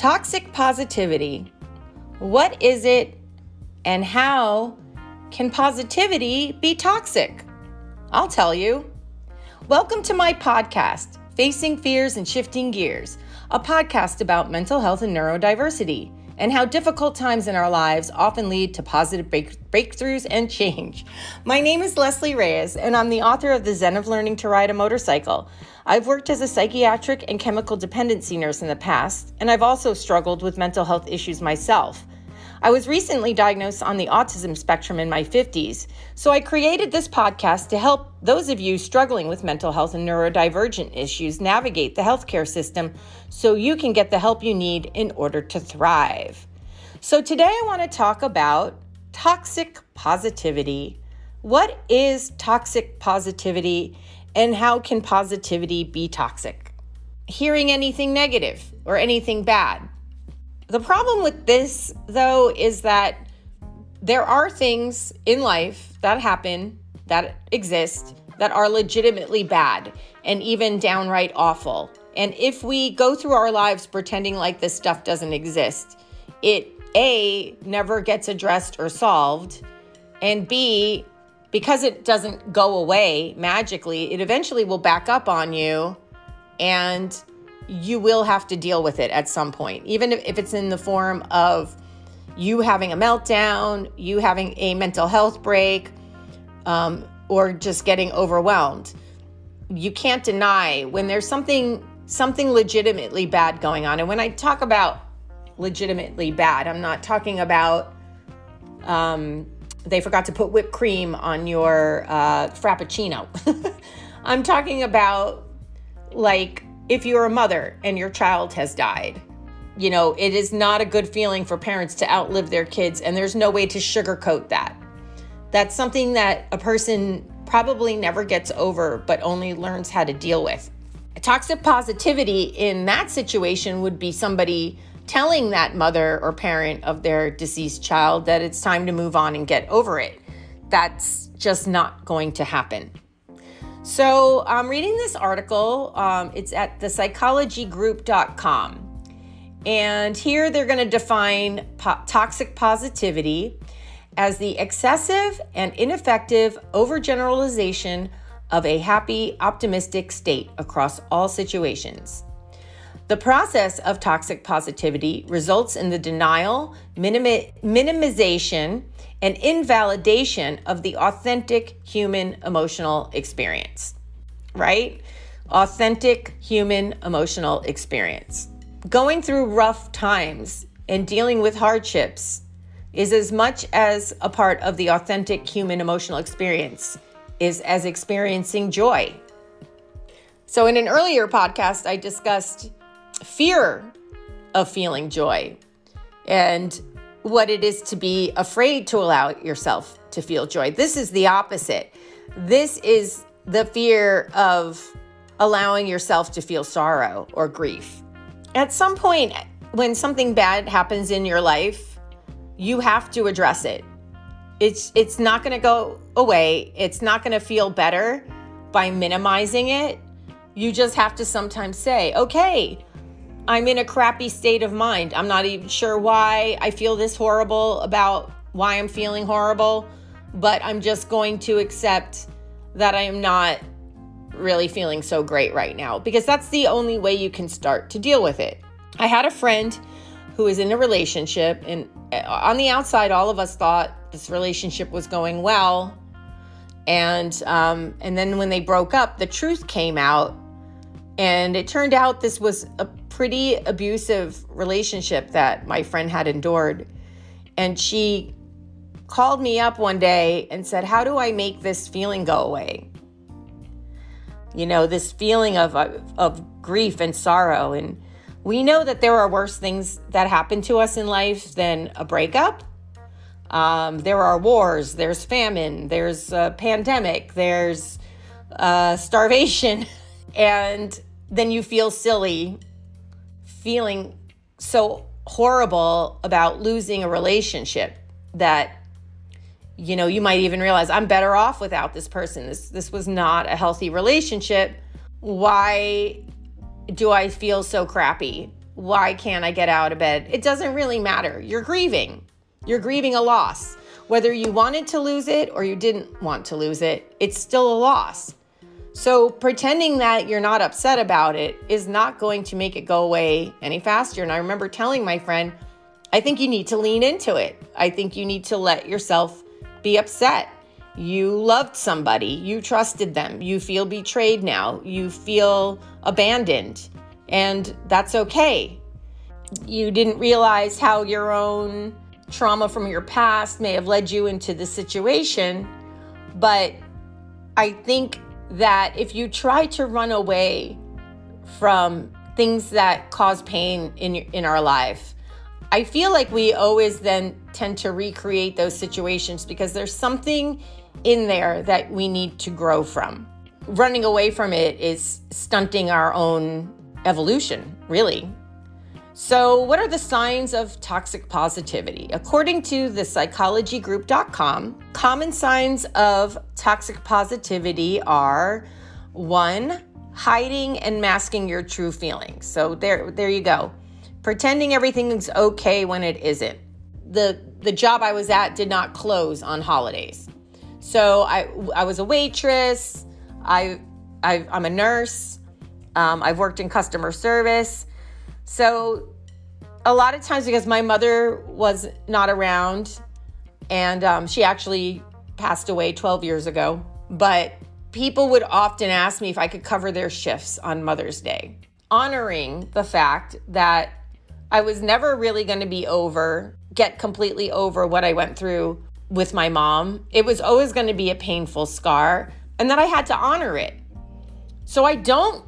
Toxic positivity. What is it and how can positivity be toxic? I'll tell you. Welcome to my podcast, Facing Fears and Shifting Gears, a podcast about mental health and neurodiversity and how difficult times in our lives often lead to positive break- breakthroughs and change. My name is Leslie Reyes, and I'm the author of The Zen of Learning to Ride a Motorcycle. I've worked as a psychiatric and chemical dependency nurse in the past, and I've also struggled with mental health issues myself. I was recently diagnosed on the autism spectrum in my 50s, so I created this podcast to help those of you struggling with mental health and neurodivergent issues navigate the healthcare system so you can get the help you need in order to thrive. So, today I want to talk about toxic positivity. What is toxic positivity, and how can positivity be toxic? Hearing anything negative or anything bad the problem with this, though, is that there are things in life that happen, that exist, that are legitimately bad and even downright awful. And if we go through our lives pretending like this stuff doesn't exist, it A, never gets addressed or solved, and B, because it doesn't go away magically, it eventually will back up on you and you will have to deal with it at some point, even if, it's in the form of you having a meltdown, you having a mental health break, um, or just getting overwhelmed. You can't deny when there's something something legitimately bad going on. And when I talk about legitimately bad, I'm not talking about um, they forgot to put whipped cream on your uh, frappuccino. I'm talking about like if you're a mother and your child has died. You know, it is not a good feeling for parents to outlive their kids, and there's no way to sugarcoat that. That's something that a person probably never gets over, but only learns how to deal with. Toxic positivity in that situation would be somebody telling that mother or parent of their deceased child that it's time to move on and get over it. That's just not going to happen. So I'm reading this article. Um, it's at thepsychologygroup.com. And here they're going to define po- toxic positivity as the excessive and ineffective overgeneralization of a happy, optimistic state across all situations. The process of toxic positivity results in the denial, minimi- minimization, and invalidation of the authentic human emotional experience, right? Authentic human emotional experience. Going through rough times and dealing with hardships is as much as a part of the authentic human emotional experience is as experiencing joy. So in an earlier podcast I discussed fear of feeling joy and what it is to be afraid to allow yourself to feel joy. This is the opposite. This is the fear of allowing yourself to feel sorrow or grief. At some point, when something bad happens in your life, you have to address it. It's it's not going to go away. It's not going to feel better by minimizing it. You just have to sometimes say, "Okay, I'm in a crappy state of mind. I'm not even sure why I feel this horrible about why I'm feeling horrible, but I'm just going to accept that I am not really feeling so great right now because that's the only way you can start to deal with it. I had a friend who is in a relationship, and uh, on the outside, all of us thought this relationship was going well. And um, and then when they broke up, the truth came out, and it turned out this was a pretty abusive relationship that my friend had endured. And she called me up one day and said, How do I make this feeling go away? You know, this feeling of, of grief and sorrow. And we know that there are worse things that happen to us in life than a breakup. Um, there are wars, there's famine, there's a pandemic, there's uh, starvation. And then you feel silly feeling so horrible about losing a relationship that you know you might even realize i'm better off without this person this this was not a healthy relationship why do i feel so crappy why can't I get out of bed? It doesn't really matter. You're grieving. You're grieving a loss. Whether you wanted to lose it or you didn't want to lose it, it's still a loss. So, pretending that you're not upset about it is not going to make it go away any faster. And I remember telling my friend, I think you need to lean into it. I think you need to let yourself be upset. You loved somebody, you trusted them, you feel betrayed now, you feel abandoned, and that's okay. You didn't realize how your own trauma from your past may have led you into this situation, but I think that if you try to run away from things that cause pain in in our life, I feel like we always then tend to recreate those situations because there's something in there that we need to grow from. Running away from it is stunting our own evolution, really. So, what are the signs of toxic positivity? According to the psychologygroup.com, common signs of toxic positivity are one, hiding and masking your true feelings. So there there you go. Pretending everything's okay when it isn't. The the job I was at did not close on holidays. So I I was a waitress. I, I I'm a nurse. Um, I've worked in customer service. So, a lot of times, because my mother was not around and um, she actually passed away 12 years ago, but people would often ask me if I could cover their shifts on Mother's Day, honoring the fact that I was never really going to be over, get completely over what I went through with my mom. It was always going to be a painful scar, and that I had to honor it. So I don't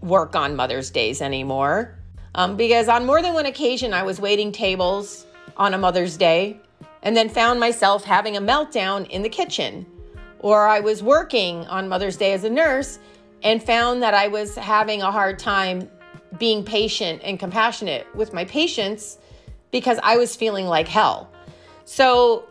work on Mother's Days anymore um, because on more than one occasion I was waiting tables on a Mother's Day and then found myself having a meltdown in the kitchen. Or I was working on Mother's Day as a nurse and found that I was having a hard time being patient and compassionate with my patients because I was feeling like hell. So,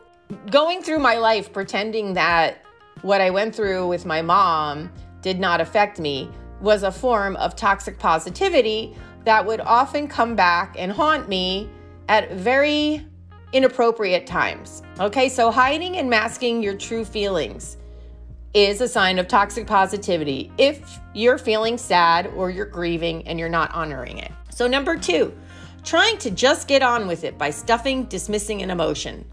going through my life pretending that what I went through with my mom did not affect me was a form of toxic positivity that would often come back and haunt me at very inappropriate times. Okay, so hiding and masking your true feelings is a sign of toxic positivity if you're feeling sad or you're grieving and you're not honoring it. So, number two, trying to just get on with it by stuffing, dismissing an emotion.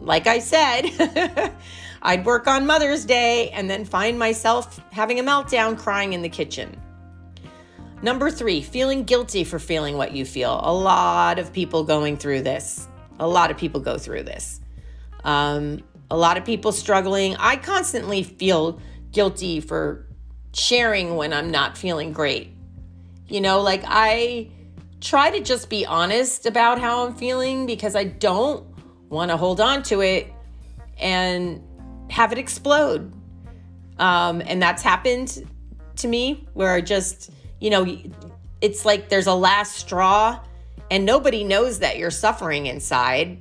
Like I said, I'd work on Mother's Day and then find myself having a meltdown crying in the kitchen. Number three, feeling guilty for feeling what you feel. A lot of people going through this. A lot of people go through this. Um, a lot of people struggling. I constantly feel guilty for sharing when I'm not feeling great. You know, like I try to just be honest about how I'm feeling because I don't want to hold on to it and have it explode. Um, and that's happened to me where I just you know, it's like there's a last straw and nobody knows that you're suffering inside.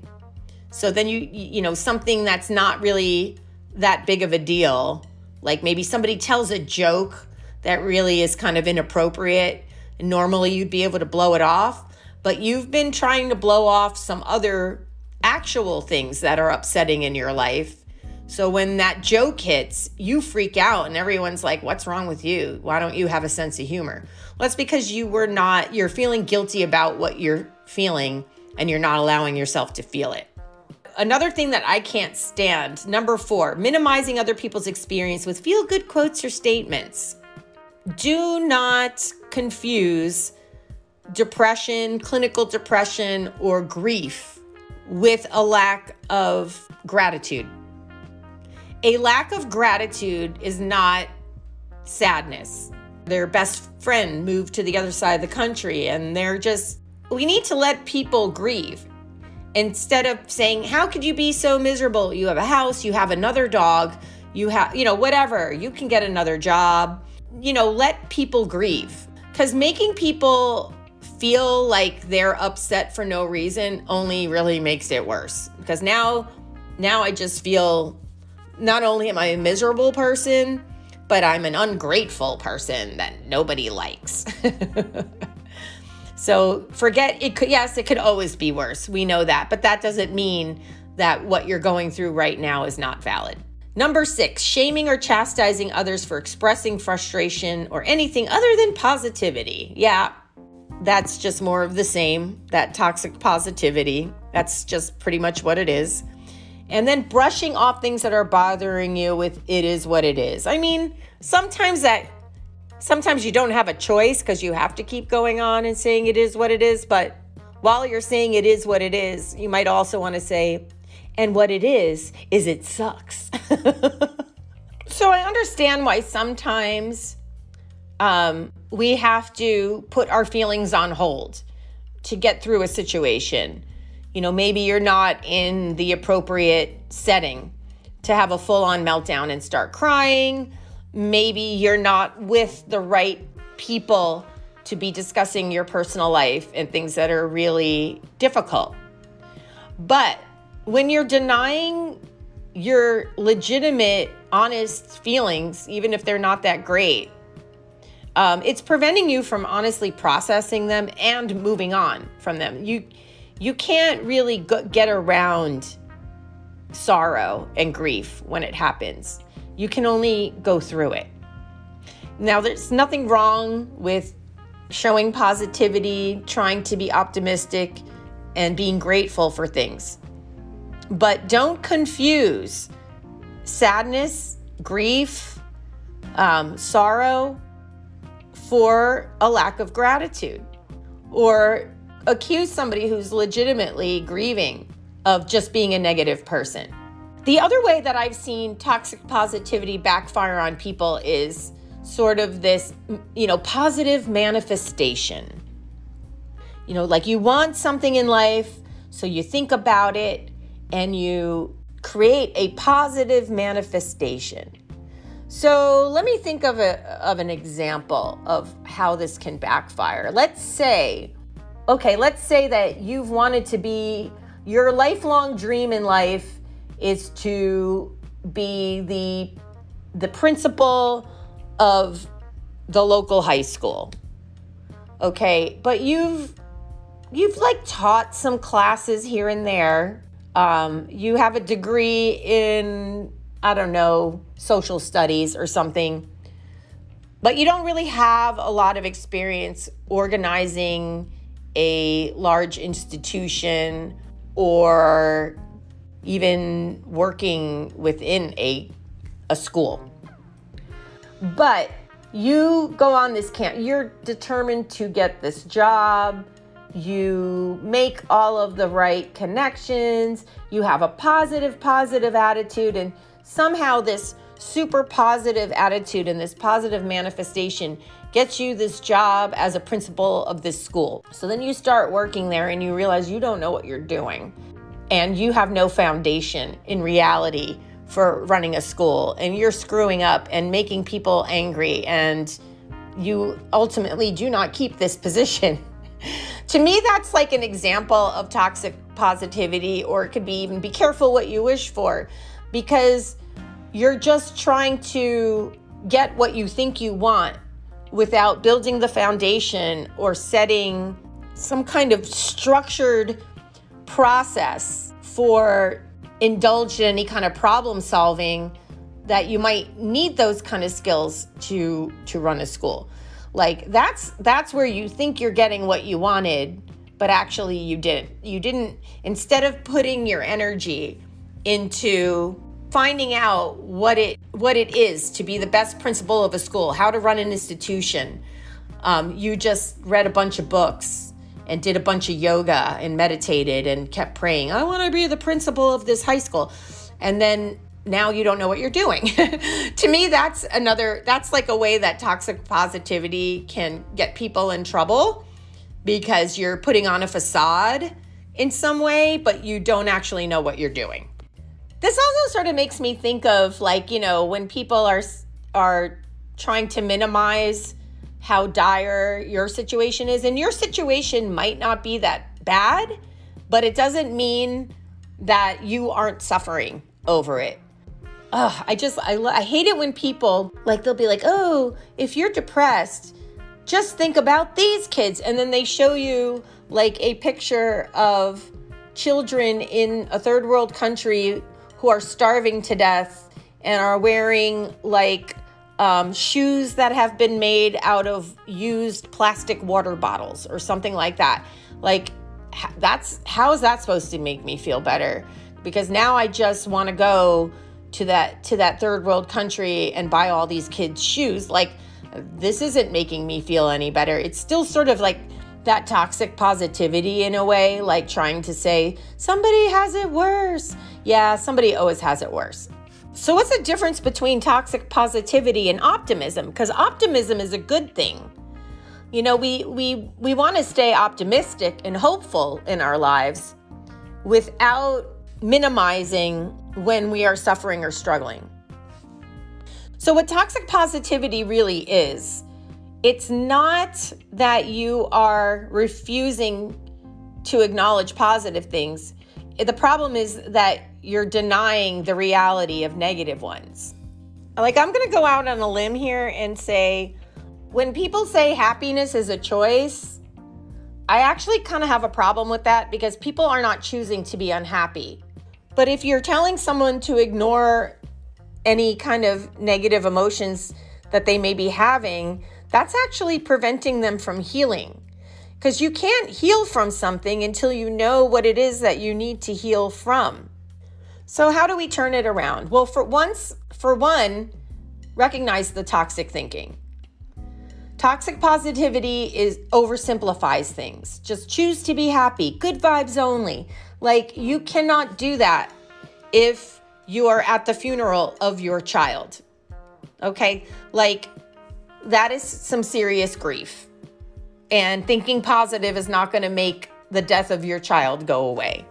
So then you, you know, something that's not really that big of a deal, like maybe somebody tells a joke that really is kind of inappropriate. Normally you'd be able to blow it off, but you've been trying to blow off some other actual things that are upsetting in your life so when that joke hits, you freak out and everyone's like, What's wrong with you? Why don't you have a sense of humor? Well, that's because you were not, you're feeling guilty about what you're feeling and you're not allowing yourself to feel it. Another thing that I can't stand, number four, minimizing other people's experience with feel good quotes or statements. Do not confuse depression, clinical depression, or grief with a lack of gratitude a lack of gratitude is not sadness. Their best friend moved to the other side of the country, and they're just, we need to let people grieve. Instead of saying, How could you be so miserable? You have a house, you have another dog, you have, you know, whatever, you can get another job. You know, let people grieve. Because making people feel like they're upset for no reason only really makes it worse. Because now, now I just feel not only am I a miserable person, but I'm an ungrateful person that nobody likes. So forget it could yes, it could always be worse. We know that, but that doesn't mean that what you're going through right now is not valid. Number six, shaming or chastising others for expressing frustration or anything other than positivity. Yeah, that's just more of the same, that toxic positivity. That's just pretty much what it is. And then brushing off things that are bothering you with it is what it is. I mean, sometimes that sometimes you don't have a choice because you have to keep going on and saying it is what it is, but while you're saying it is what it is, you might also want to say and what it is, is it sucks. so I understand why sometimes um, we have to put our feelings on hold to get through a situation. You know, maybe you're not in the appropriate setting to have a full on meltdown and start crying. Maybe you're not with the right people to be discussing your personal life and things that are really difficult. But when you're denying your legitimate, honest feelings, even if they're not that great, um, it's preventing you from honestly processing them and moving on from them. You you can't really go, get around sorrow and grief when it happens. You can only go through it. Now, there's nothing wrong with showing positivity, trying to be optimistic, and being grateful for things. But don't confuse sadness, grief, um, sorrow for a lack of gratitude or accuse somebody who's legitimately grieving of just being a negative person. The other way that I've seen toxic positivity backfire on people is sort of this, you know, positive manifestation. You know, like you want something in life, so you think about it and you create a positive manifestation. So let me think of, a, of an example of how this can backfire. Let's say, okay, let's say that you've wanted to be, your lifelong dream in life is to be the, the principal of the local high school. Okay, but you've you've like taught some classes here and there um, you have a degree in, I don't know, social studies or something, but you don't really have a lot of experience organizing a large institution or even working within a, a school. But you go on this camp, you're determined to get this job you make all of the right connections, you have a positive, positive attitude, and somehow this super positive attitude and this positive manifestation gets you this job as a principal of this school. So then you start working there and you realize you don't know what you're doing and you have no foundation in reality for running a school and you're screwing up and making people angry and you ultimately do not keep this position. to me, that's like an example of toxic positivity, or it could be even be careful what you wish for because you're just trying to get what you think you want without building the foundation or setting some kind of structured process for indulge in any kind of problem solving that you might need those kind of skills to to run a school like that's that's where you think you're getting what you wanted, but actually you didn't. You didn't instead of putting your energy into finding out what it what it is to be the best principal of a school, how to run an institution. Um, you just read a bunch of books and did a bunch of yoga and meditated and kept praying. I want to be the principal of this high school, and then now you don't know what you're doing. to me, that's another, that's like a way that toxic positivity can get people in trouble because you're putting on a facade in some way, but you don't actually know what you're doing. This also sort of makes me think of like, you know, when people are are trying to minimize how dire your situation is and your situation might not be that bad, but it doesn't mean that you aren't suffering over it Ugh, I just I, I hate it when people like they'll be like, "Oh, if you're depressed, just think about these kids. And then they show you like a picture of children in a third world country who are starving to death and are wearing like um, shoes that have been made out of used plastic water bottles or something like that. Like, that's how is that supposed to make me feel better? Because now I just want to go to that to that third world country and buy all these kids shoes. Like, this isn't making me feel any better. It's still sort of like that toxic positivity in a way, like trying to say, somebody has it worse. Yeah, somebody always has it worse. So, what's the difference between toxic positivity and optimism? Because optimism is a good thing. You know, we we we want to stay optimistic and hopeful in our lives without minimizing when we are suffering or struggling. So, what toxic positivity really is, it's not that you are refusing to acknowledge positive things. The problem is that you're denying the reality of negative ones. Like, I'm going to go out on a limb here and say, when people say happiness is a choice, I actually kind of have a problem with that because people are not choosing to be unhappy. But if you're telling someone to ignore any kind of negative emotions that they may be having, that's actually preventing them from healing. Because you can't heal from something until you know what it is that you need to heal from. So how do we turn it around? Well, for once, for one, recognize the toxic thinking. Toxic positivity is oversimplifies things. Just choose to be happy, good vibes only. Like you cannot do that if you are at the funeral of your child. Okay? Like that is some serious grief. And thinking positive is not going to make the death of your child go away.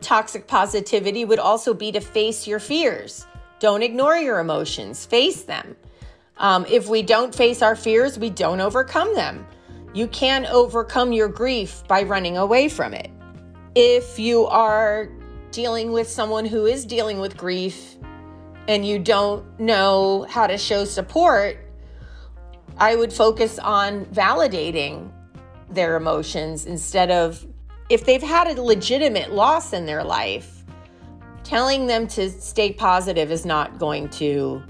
Toxic positivity would also be to face your fears. Don't ignore your emotions, face them. Um, if we don't face our fears, we don't overcome them. You can't overcome your grief by running away from it. If you are dealing with someone who is dealing with grief and you don't know how to show support, I would focus on validating their emotions instead of if they've had a legitimate loss in their life, telling them to stay positive is not going to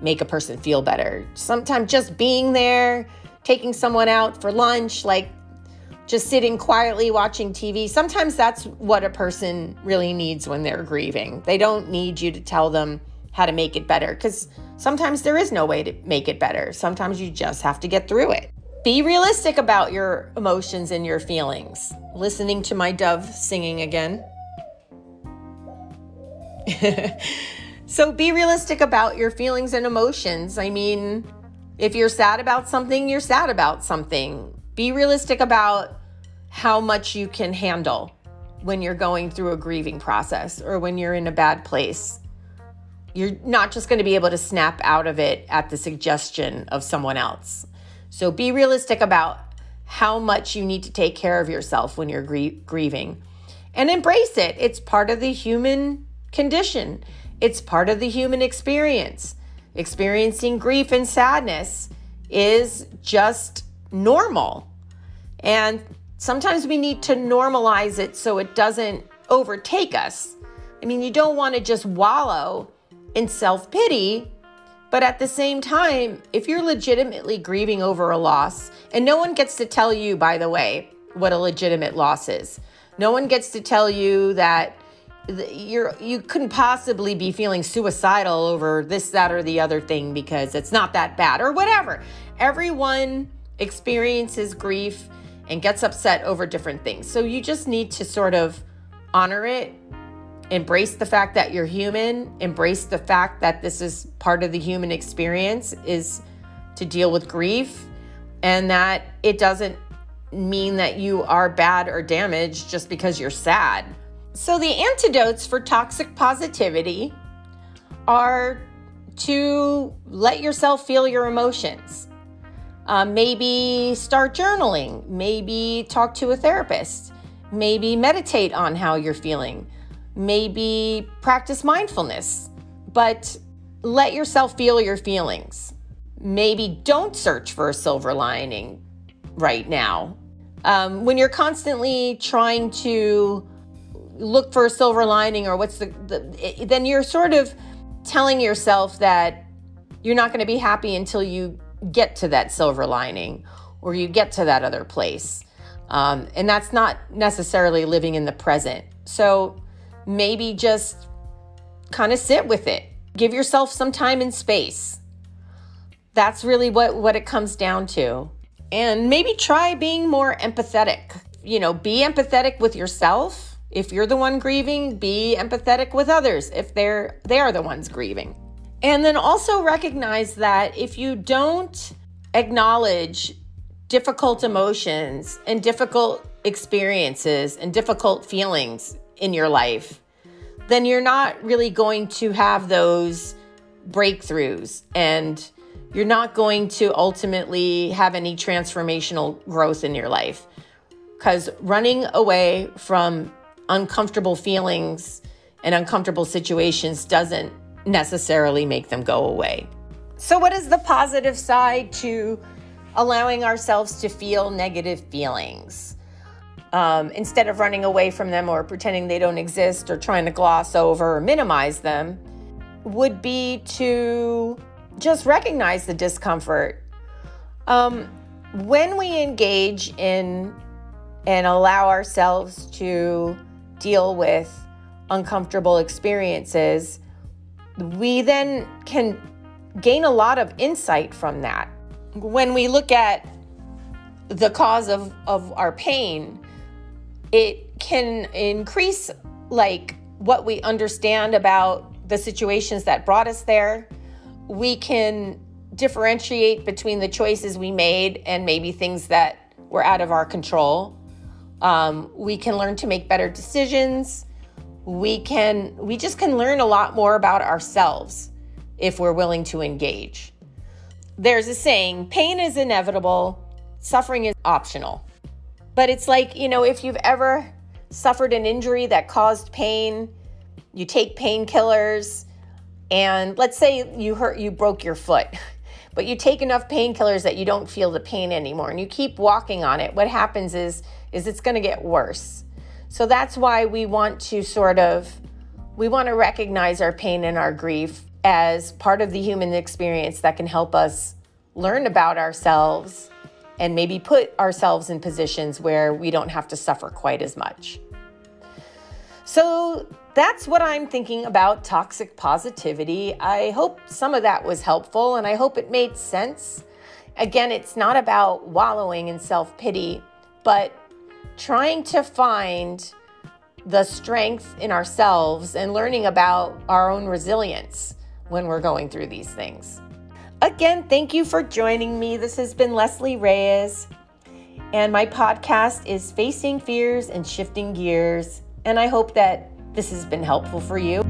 make a person feel better. Sometimes just being there, taking someone out for lunch, like just sitting quietly watching TV, sometimes that's what a person really needs when they're grieving. They don't need you to tell them how to make it better because sometimes there is no way to make it better. Sometimes you just have to get through it. Be realistic about your emotions and your feelings. Listening to my dove singing again. so be realistic about your feelings and emotions. I mean, if you're sad about something, you're sad about something. Be realistic about how much you can handle when you're going through a grieving process or when you're in a bad place. You're not just going to be able to snap out of it at the suggestion of someone else. So be realistic about how much you need to take care of yourself when you're grie- grieving and embrace it. It's part of the human condition, it's part of the human experience. Experiencing grief and sadness is just normal. And sometimes we need to normalize it so it doesn't overtake us. I mean, you don't want to just wallow in self pity but at the same time, if you're legitimately grieving over a loss, and no one gets to tell you, by the way, what a legitimate loss is, no one gets to tell you that you're you couldn't possibly be feeling suicidal over this that or the other thing because it's not that bad or whatever. Everyone experiences grief and gets upset over different things. So you just need to sort of honor it embrace the fact that you're human, embrace the fact that this is part of the human experience is to deal with grief and that it doesn't mean that you are bad or damaged just because you're sad. So the antidotes for toxic positivity are to let yourself feel your emotions. Uh, maybe start journaling, maybe talk to a therapist, maybe meditate on how you're feeling maybe practice mindfulness, but let yourself feel your feelings. maybe don't search for a silver lining right now. Um, when you're constantly trying to look for a silver lining or what's the, the it, then you're sort of telling yourself that you're not going to be happy until you get to that silver lining or you get to that other place. Um, and that's not necessarily living in the present. So maybe just kind of sit with it. Give yourself some time and space. That's really what, what it comes down to. And maybe try being more empathetic. You know, be empathetic with yourself. If you're the one grieving, be empathetic with others if they're they are the ones grieving. And then also recognize that if you don't acknowledge difficult emotions and difficult experiences and difficult feelings in your life, then you're not really going to have those breakthroughs and you're not going to ultimately have any transformational growth in your life. Because running away from uncomfortable feelings and uncomfortable situations doesn't necessarily make them go away. So, what is the positive side to allowing ourselves to feel negative feelings? Um, instead of running away from them or pretending they don't exist or trying to gloss over or minimize them, would be to just recognize the discomfort. Um, when we engage in and allow ourselves to deal with uncomfortable experiences, we then can gain a lot of insight from that. When we look at the cause of, of our pain, it can increase like what we understand about the situations that brought us there. We can differentiate between the choices we made and maybe things that were out of our control. Um, we can learn to make better decisions we can we just can learn a lot more about ourselves if we're willing to engage. There's a saying, pain is inevitable, suffering is optional. But it's like, you know, if you've ever suffered an injury that caused pain, you take painkillers and let's say you hurt you broke your foot. But you take enough painkillers that you don't feel the pain anymore and you keep walking on it. What happens is is it's going to get worse so that's why we want to sort of we want to recognize our pain and our grief as part of the human experience that can help us learn about ourselves and maybe put ourselves in positions where we don't have to suffer quite as much. So that's what I'm thinking about toxic positivity. I hope some of that was helpful and I hope it made sense. Again, it's not about wallowing in self pity, but trying to find the strength in ourselves and learning about our own resilience when we're going through these things. Again, thank you for joining me. This has been Leslie Reyes, and my podcast is Facing Fears and Shifting Gears. And I hope that this has been helpful for you.